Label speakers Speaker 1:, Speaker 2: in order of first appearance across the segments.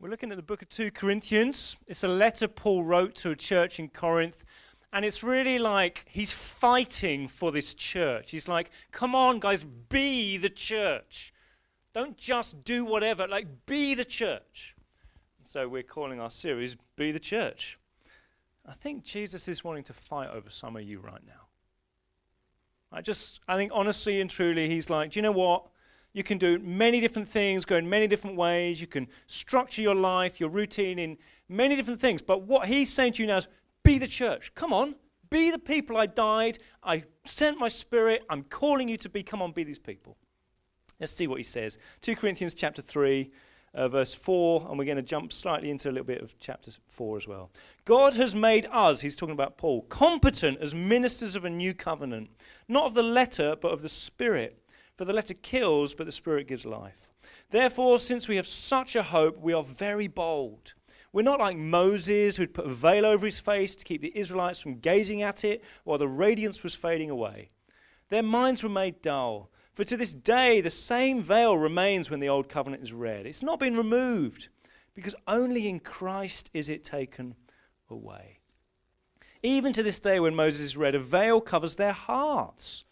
Speaker 1: We're looking at the book of 2 Corinthians. It's a letter Paul wrote to a church in Corinth. And it's really like he's fighting for this church. He's like, come on, guys, be the church. Don't just do whatever, like, be the church. So we're calling our series Be the Church. I think Jesus is wanting to fight over some of you right now. I just, I think honestly and truly, he's like, do you know what? You can do many different things, go in many different ways. You can structure your life, your routine in many different things. But what he's saying to you now is be the church. Come on, be the people I died. I sent my spirit. I'm calling you to be. Come on, be these people. Let's see what he says. 2 Corinthians chapter 3, uh, verse 4, and we're going to jump slightly into a little bit of chapter 4 as well. God has made us, he's talking about Paul, competent as ministers of a new covenant, not of the letter, but of the spirit. For the letter kills, but the Spirit gives life. Therefore, since we have such a hope, we are very bold. We're not like Moses, who'd put a veil over his face to keep the Israelites from gazing at it while the radiance was fading away. Their minds were made dull. For to this day, the same veil remains when the Old Covenant is read. It's not been removed, because only in Christ is it taken away. Even to this day, when Moses is read, a veil covers their hearts.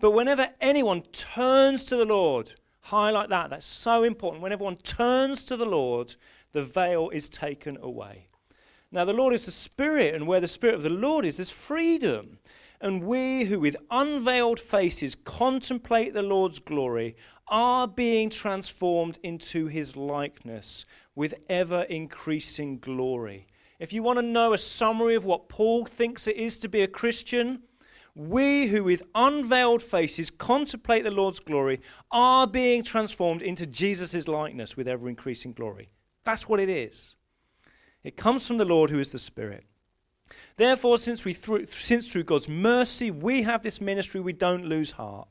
Speaker 1: But whenever anyone turns to the Lord, highlight that, that's so important. Whenever one turns to the Lord, the veil is taken away. Now, the Lord is the Spirit, and where the Spirit of the Lord is, there's freedom. And we who with unveiled faces contemplate the Lord's glory are being transformed into his likeness with ever increasing glory. If you want to know a summary of what Paul thinks it is to be a Christian, we who with unveiled faces contemplate the Lord's glory are being transformed into Jesus' likeness with ever increasing glory. That's what it is. It comes from the Lord who is the Spirit. Therefore, since, we through, since through God's mercy we have this ministry, we don't lose heart.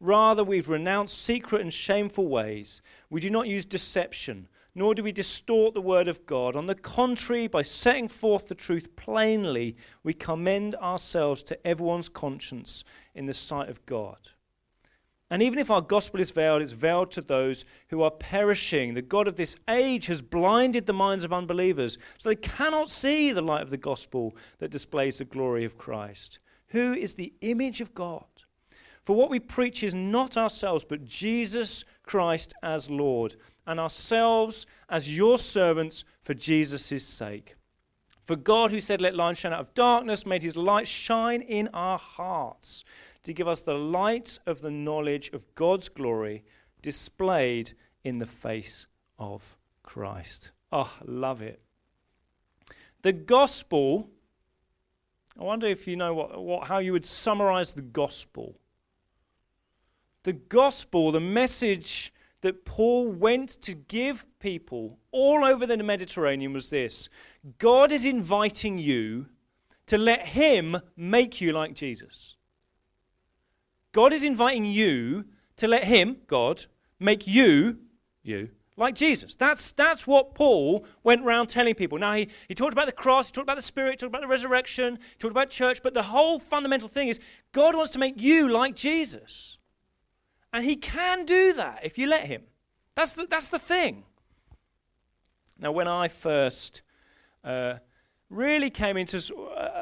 Speaker 1: Rather, we've renounced secret and shameful ways. We do not use deception nor do we distort the word of God. On the contrary, by setting forth the truth plainly, we commend ourselves to everyone's conscience in the sight of God. And even if our gospel is veiled, it's veiled to those who are perishing. The God of this age has blinded the minds of unbelievers, so they cannot see the light of the gospel that displays the glory of Christ, who is the image of God. For what we preach is not ourselves, but Jesus Christ as Lord and ourselves as your servants for Jesus' sake. For God, who said, Let light shine out of darkness, made his light shine in our hearts to give us the light of the knowledge of God's glory displayed in the face of Christ. Oh, love it. The gospel, I wonder if you know what, what, how you would summarize the gospel. The gospel, the message that Paul went to give people all over the Mediterranean was this God is inviting you to let Him make you like Jesus. God is inviting you to let Him, God, make you, you, like Jesus. That's, that's what Paul went around telling people. Now, he, he talked about the cross, he talked about the Spirit, he talked about the resurrection, he talked about church, but the whole fundamental thing is God wants to make you like Jesus. And he can do that if you let him. That's the, that's the thing. Now, when I first uh, really came into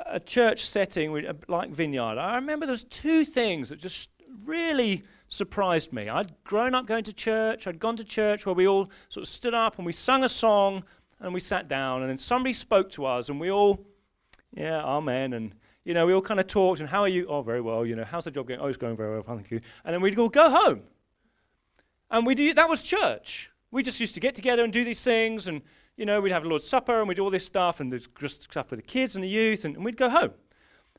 Speaker 1: a church setting uh, like Vineyard, I remember there was two things that just really surprised me. I'd grown up going to church. I'd gone to church where we all sort of stood up and we sung a song and we sat down and then somebody spoke to us and we all, yeah, amen. And, you know, we all kind of talked and how are you? Oh, very well. You know, how's the job going? Oh, it's going very well. Thank you. And then we'd all go home. And we do, that was church. We just used to get together and do these things, and you know, we'd have Lord's Supper and we'd do all this stuff and just stuff with the kids and the youth, and, and we'd go home.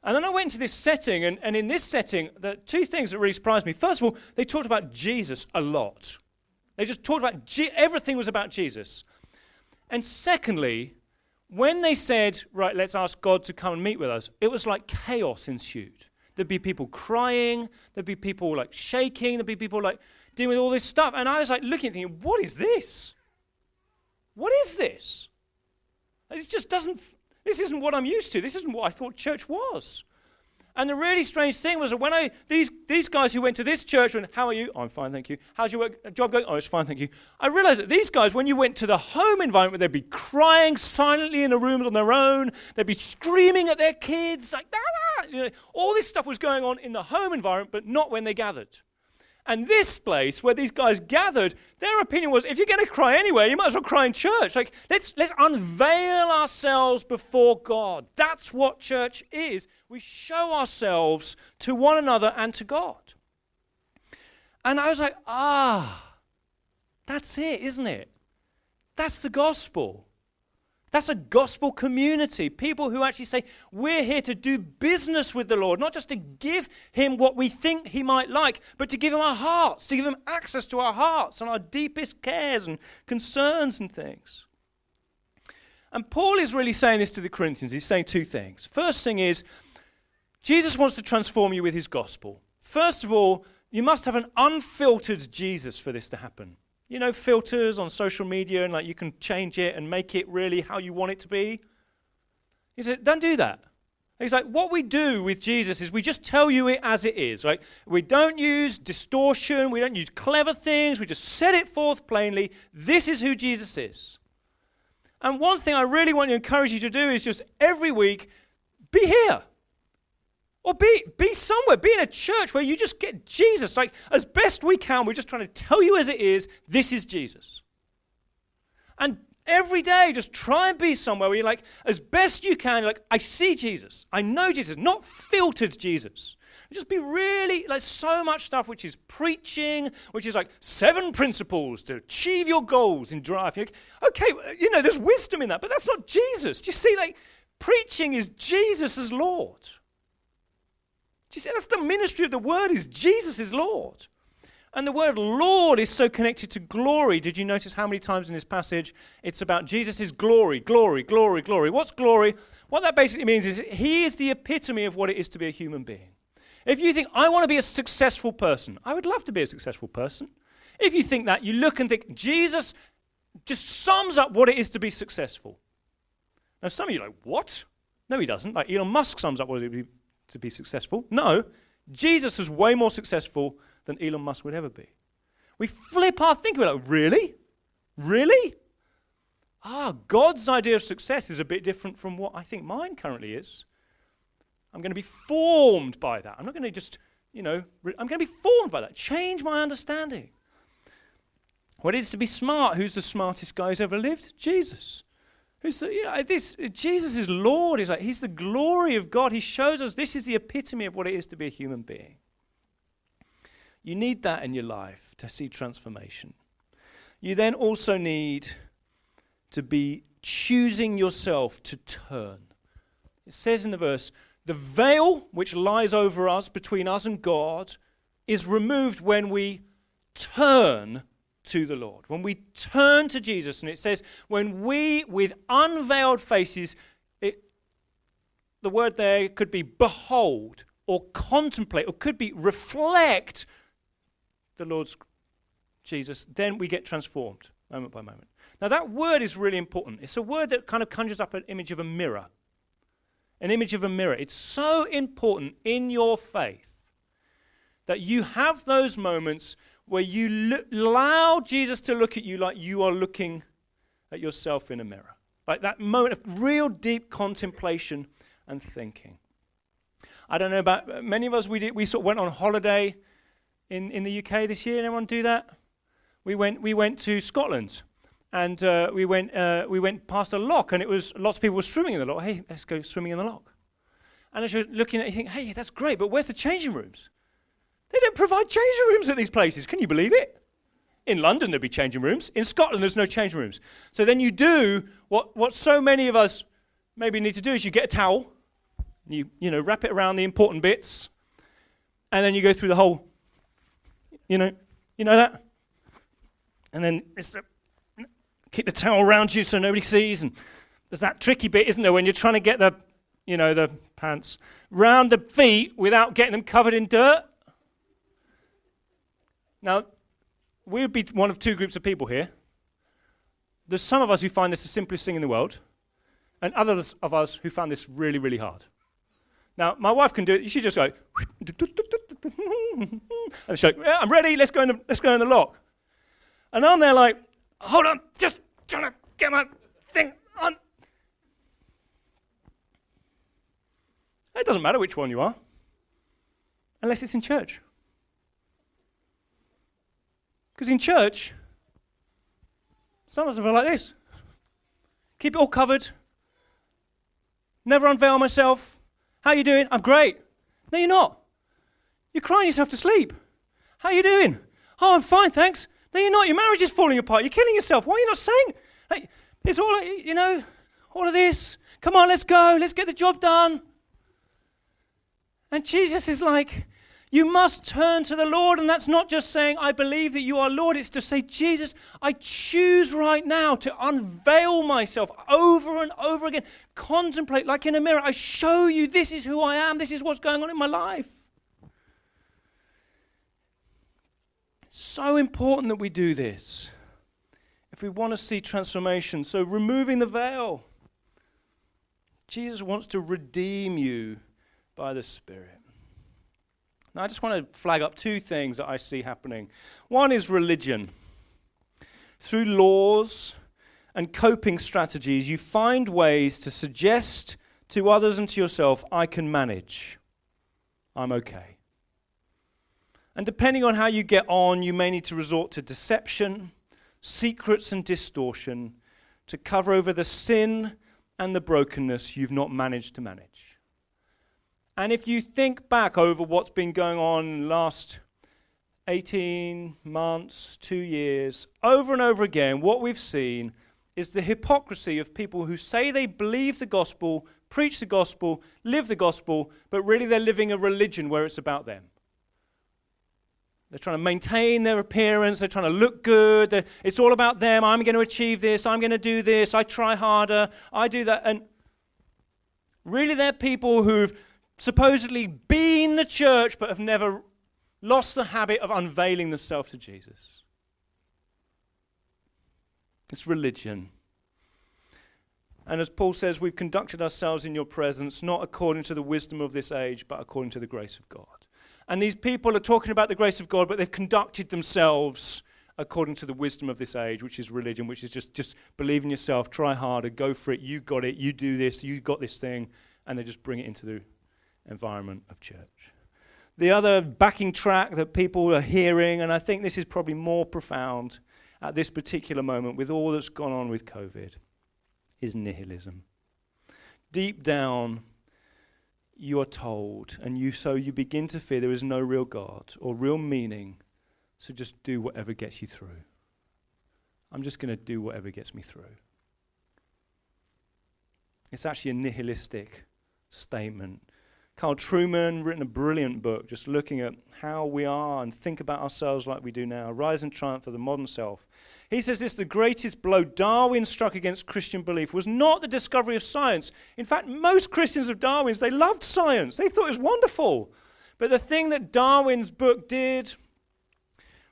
Speaker 1: And then I went to this setting, and, and in this setting, the two things that really surprised me. First of all, they talked about Jesus a lot. They just talked about Je- everything was about Jesus. And secondly, when they said, right, let's ask God to come and meet with us, it was like chaos ensued. There'd be people crying, there'd be people like shaking, there'd be people like dealing with all this stuff. And I was like looking thinking, what is this? What is this? It just doesn't, this isn't what I'm used to. This isn't what I thought church was. And the really strange thing was that when I these these guys who went to this church went, "How are you? I'm fine, thank you. How's your work, job going? Oh, it's fine, thank you." I realized that these guys, when you went to the home environment, they'd be crying silently in a room on their own. They'd be screaming at their kids, like, you know, all this stuff was going on in the home environment, but not when they gathered. And this place where these guys gathered, their opinion was if you're going to cry anyway, you might as well cry in church. Like, let's, let's unveil ourselves before God. That's what church is. We show ourselves to one another and to God. And I was like, ah, that's it, isn't it? That's the gospel. That's a gospel community. People who actually say, We're here to do business with the Lord, not just to give Him what we think He might like, but to give Him our hearts, to give Him access to our hearts and our deepest cares and concerns and things. And Paul is really saying this to the Corinthians. He's saying two things. First thing is, Jesus wants to transform you with His gospel. First of all, you must have an unfiltered Jesus for this to happen you know, filters on social media and like you can change it and make it really how you want it to be. He said, don't do that. He's like, what we do with Jesus is we just tell you it as it is, right? We don't use distortion, we don't use clever things, we just set it forth plainly. This is who Jesus is. And one thing I really want to encourage you to do is just every week be here. Or be, be somewhere, be in a church where you just get Jesus. Like, as best we can, we're just trying to tell you as it is, this is Jesus. And every day, just try and be somewhere where you're like, as best you can, like, I see Jesus. I know Jesus, not filtered Jesus. Just be really, like, so much stuff which is preaching, which is like seven principles to achieve your goals in drive. Like, okay, you know, there's wisdom in that, but that's not Jesus. Do you see, like, preaching is Jesus as Lord. Do you see? That's the ministry of the word is Jesus is Lord. And the word Lord is so connected to glory. Did you notice how many times in this passage it's about Jesus' glory, glory, glory, glory? What's glory? What that basically means is he is the epitome of what it is to be a human being. If you think, I want to be a successful person, I would love to be a successful person. If you think that, you look and think, Jesus just sums up what it is to be successful. Now, some of you are like, what? No, he doesn't. Like Elon Musk sums up what it to be successful. No, Jesus is way more successful than Elon Musk would ever be. We flip our thinking. We're like, really? Really? Ah, God's idea of success is a bit different from what I think mine currently is. I'm going to be formed by that. I'm not going to just, you know, I'm going to be formed by that. Change my understanding. What it is to be smart? Who's the smartest guy who's ever lived? Jesus. Who's the, you know, this, Jesus is Lord. He's, like, he's the glory of God. He shows us this is the epitome of what it is to be a human being. You need that in your life to see transformation. You then also need to be choosing yourself to turn. It says in the verse, the veil which lies over us between us and God is removed when we turn to the Lord. When we turn to Jesus, and it says, when we, with unveiled faces, it, the word there could be behold or contemplate or could be reflect the Lord's Jesus, then we get transformed moment by moment. Now, that word is really important. It's a word that kind of conjures up an image of a mirror. An image of a mirror. It's so important in your faith that you have those moments where you look, allow Jesus to look at you like you are looking at yourself in a mirror. Like that moment of real deep contemplation and thinking. I don't know about many of us, we, did, we sort of went on holiday in, in the UK this year. Anyone do that? We went, we went to Scotland and uh, we, went, uh, we went past a loch and it was lots of people were swimming in the loch. Hey, let's go swimming in the loch. And as you're looking at it, you think, hey, that's great, but where's the changing rooms? They don't provide changing rooms at these places. Can you believe it? In London, there'd be changing rooms. In Scotland, there's no changing rooms. So then you do what, what so many of us maybe need to do is you get a towel, you, you know, wrap it around the important bits, and then you go through the whole, you know, you know that? And then it's a, keep the towel around you so nobody sees. And there's that tricky bit, isn't there, when you're trying to get the, you know, the pants round the feet without getting them covered in dirt. Now, we would be one of two groups of people here. There's some of us who find this the simplest thing in the world, and others of us who found this really, really hard. Now, my wife can do it. She just go, and she's like, yeah, I'm ready. Let's go in the, let's go in the loch. And I'm there like, hold on, just trying to get my thing on. It doesn't matter which one you are, unless it's in church. Because in church, some of us are like this. Keep it all covered. Never unveil myself. How you doing? I'm great. No, you're not. You're crying yourself to sleep. How you doing? Oh, I'm fine, thanks. No, you're not. Your marriage is falling apart. You're killing yourself. Why are you not saying? Hey, it's all, you know, all of this. Come on, let's go. Let's get the job done. And Jesus is like, you must turn to the Lord. And that's not just saying, I believe that you are Lord. It's to say, Jesus, I choose right now to unveil myself over and over again. Contemplate like in a mirror. I show you this is who I am. This is what's going on in my life. So important that we do this if we want to see transformation. So, removing the veil. Jesus wants to redeem you by the Spirit. Now, I just want to flag up two things that I see happening. One is religion. Through laws and coping strategies, you find ways to suggest to others and to yourself, I can manage. I'm okay. And depending on how you get on, you may need to resort to deception, secrets, and distortion to cover over the sin and the brokenness you've not managed to manage. And if you think back over what's been going on last 18 months, two years, over and over again, what we've seen is the hypocrisy of people who say they believe the gospel, preach the gospel, live the gospel, but really they're living a religion where it's about them. They're trying to maintain their appearance. They're trying to look good. It's all about them. I'm going to achieve this. I'm going to do this. I try harder. I do that. And really, they're people who've supposedly been the church but have never lost the habit of unveiling themselves to Jesus. It's religion. And as Paul says, we've conducted ourselves in your presence not according to the wisdom of this age, but according to the grace of God. And these people are talking about the grace of God, but they've conducted themselves according to the wisdom of this age, which is religion, which is just, just believe in yourself, try harder, go for it, you got it, you do this, you got this thing, and they just bring it into the environment of church. The other backing track that people are hearing, and I think this is probably more profound at this particular moment with all that's gone on with COVID, is nihilism. Deep down, you are told, and you so you begin to fear there is no real God or real meaning, so just do whatever gets you through. I'm just going to do whatever gets me through. It's actually a nihilistic statement Carl Trueman written a brilliant book just looking at how we are and think about ourselves like we do now Rise and Triumph of the Modern Self. He says this the greatest blow Darwin struck against Christian belief was not the discovery of science. In fact, most Christians of Darwin's, they loved science, they thought it was wonderful. But the thing that Darwin's book did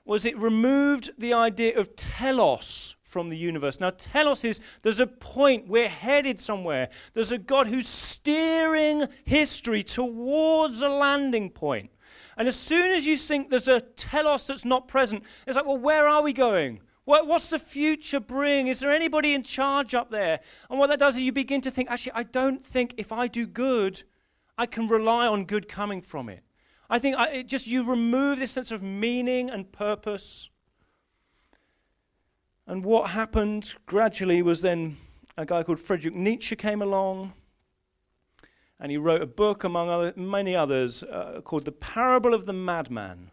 Speaker 1: was it removed the idea of telos from the universe. Now, telos is there's a point, we're headed somewhere. There's a God who's steering history towards a landing point. And as soon as you think there's a telos that's not present, it's like, well, where are we going? What's the future bring? Is there anybody in charge up there? And what that does is you begin to think, actually, I don't think if I do good, I can rely on good coming from it. I think I, it just you remove this sense of meaning and purpose. And what happened gradually was then a guy called Friedrich Nietzsche came along, and he wrote a book, among other, many others, uh, called The Parable of the Madman.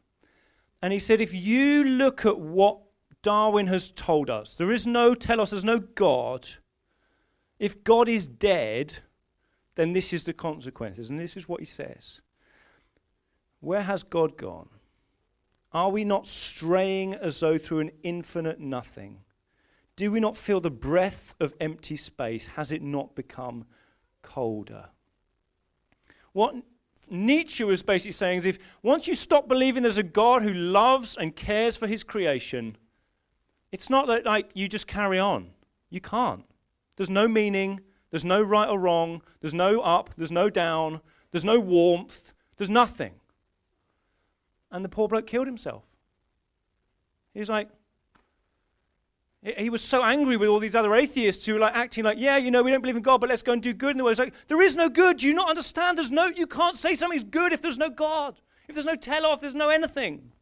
Speaker 1: And he said, if you look at what Darwin has told us, there is no telos, there's no God. If God is dead, then this is the consequences. And this is what he says. Where has God gone? Are we not straying as though through an infinite nothing? Do we not feel the breath of empty space? Has it not become colder? What Nietzsche was basically saying is if once you stop believing there's a God who loves and cares for his creation, it's not that like you just carry on. You can't. There's no meaning, there's no right or wrong, there's no up, there's no down, there's no warmth, there's nothing. And the poor bloke killed himself. He was like, he was so angry with all these other atheists who were like acting like, yeah, you know, we don't believe in God, but let's go and do good in the world. It's like, there is no good. Do you not understand? There's no, you can't say something's good if there's no God. If there's no telos, there's no anything.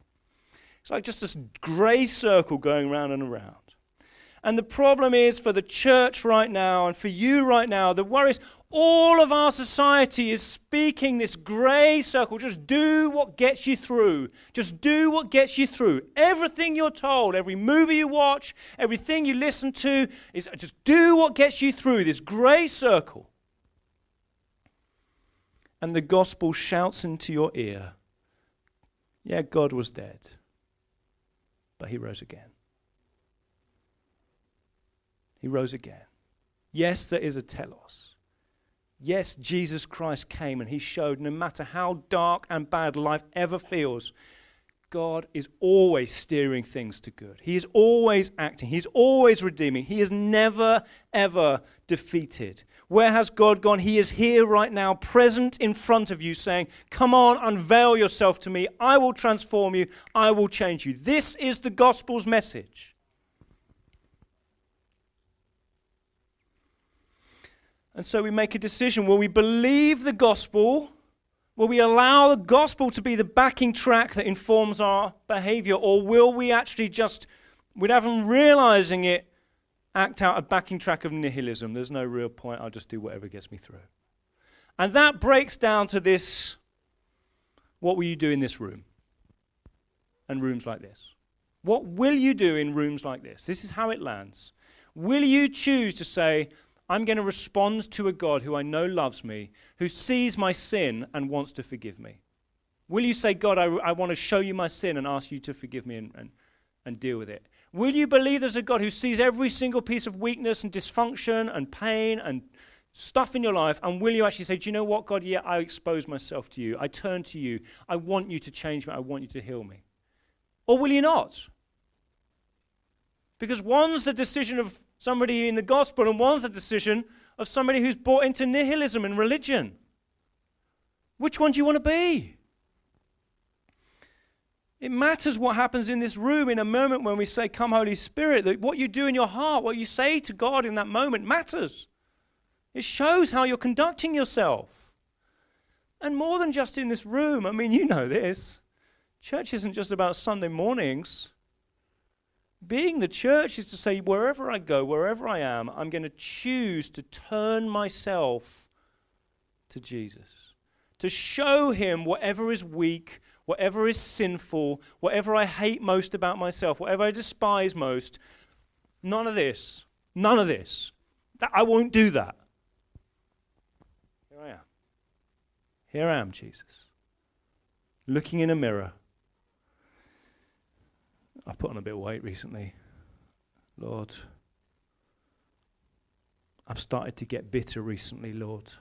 Speaker 1: It's like just this grey circle going round and around. And the problem is for the church right now and for you right now, the worry is all of our society is speaking this grey circle. Just do what gets you through. Just do what gets you through. Everything you're told, every movie you watch, everything you listen to, is just do what gets you through this grey circle. And the gospel shouts into your ear yeah, God was dead, but he rose again. He rose again. Yes, there is a telos. Yes, Jesus Christ came and he showed no matter how dark and bad life ever feels, God is always steering things to good. He is always acting. He's always redeeming. He is never, ever defeated. Where has God gone? He is here right now, present in front of you, saying, Come on, unveil yourself to me. I will transform you. I will change you. This is the gospel's message. And so we make a decision will we believe the gospel? Will we allow the gospel to be the backing track that informs our behavior? Or will we actually just, without even realizing it, act out a backing track of nihilism? There's no real point. I'll just do whatever gets me through. And that breaks down to this what will you do in this room? And rooms like this. What will you do in rooms like this? This is how it lands. Will you choose to say, I'm going to respond to a God who I know loves me, who sees my sin and wants to forgive me? Will you say, God, I, I want to show you my sin and ask you to forgive me and, and, and deal with it? Will you believe there's a God who sees every single piece of weakness and dysfunction and pain and stuff in your life? And will you actually say, Do you know what, God? Yeah, I expose myself to you. I turn to you. I want you to change me. I want you to heal me. Or will you not? Because one's the decision of somebody in the gospel, and one's the decision of somebody who's bought into nihilism and religion. Which one do you want to be? It matters what happens in this room in a moment when we say, Come, Holy Spirit. That what you do in your heart, what you say to God in that moment matters. It shows how you're conducting yourself. And more than just in this room, I mean, you know this. Church isn't just about Sunday mornings. Being the church is to say, wherever I go, wherever I am, I'm going to choose to turn myself to Jesus, to show him whatever is weak, whatever is sinful, whatever I hate most about myself, whatever I despise most. None of this. None of this. I won't do that. Here I am. Here I am, Jesus. Looking in a mirror I've put on a bit of weight recently. Lord, I've started to get bitter recently, Lord.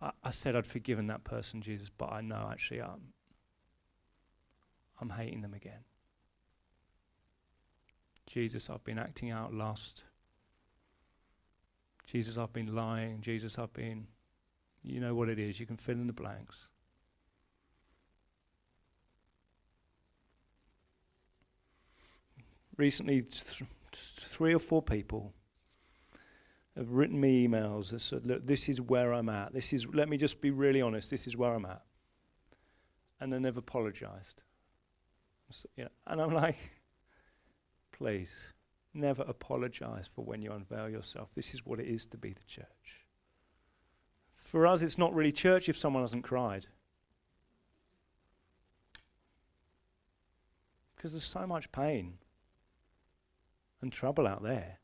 Speaker 1: I, I said I'd forgiven that person, Jesus, but I know actually I'm, I'm hating them again. Jesus, I've been acting out lust. Jesus, I've been lying. Jesus, I've been, you know what it is. You can fill in the blanks. Recently, th- three or four people have written me emails that said, "Look, this is where I'm at. This is. Let me just be really honest. This is where I'm at." And then they've apologized. So, and I'm like, please, never apologize for when you unveil yourself. This is what it is to be the church. For us, it's not really church if someone hasn't cried. Because there's so much pain and trouble out there.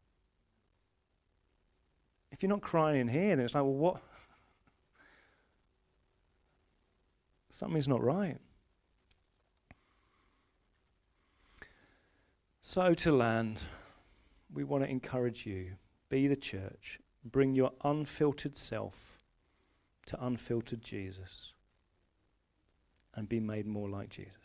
Speaker 1: If you're not crying in here, then it's like, well, what? Something's not right. So, to land, we want to encourage you be the church, bring your unfiltered self to unfiltered Jesus, and be made more like Jesus.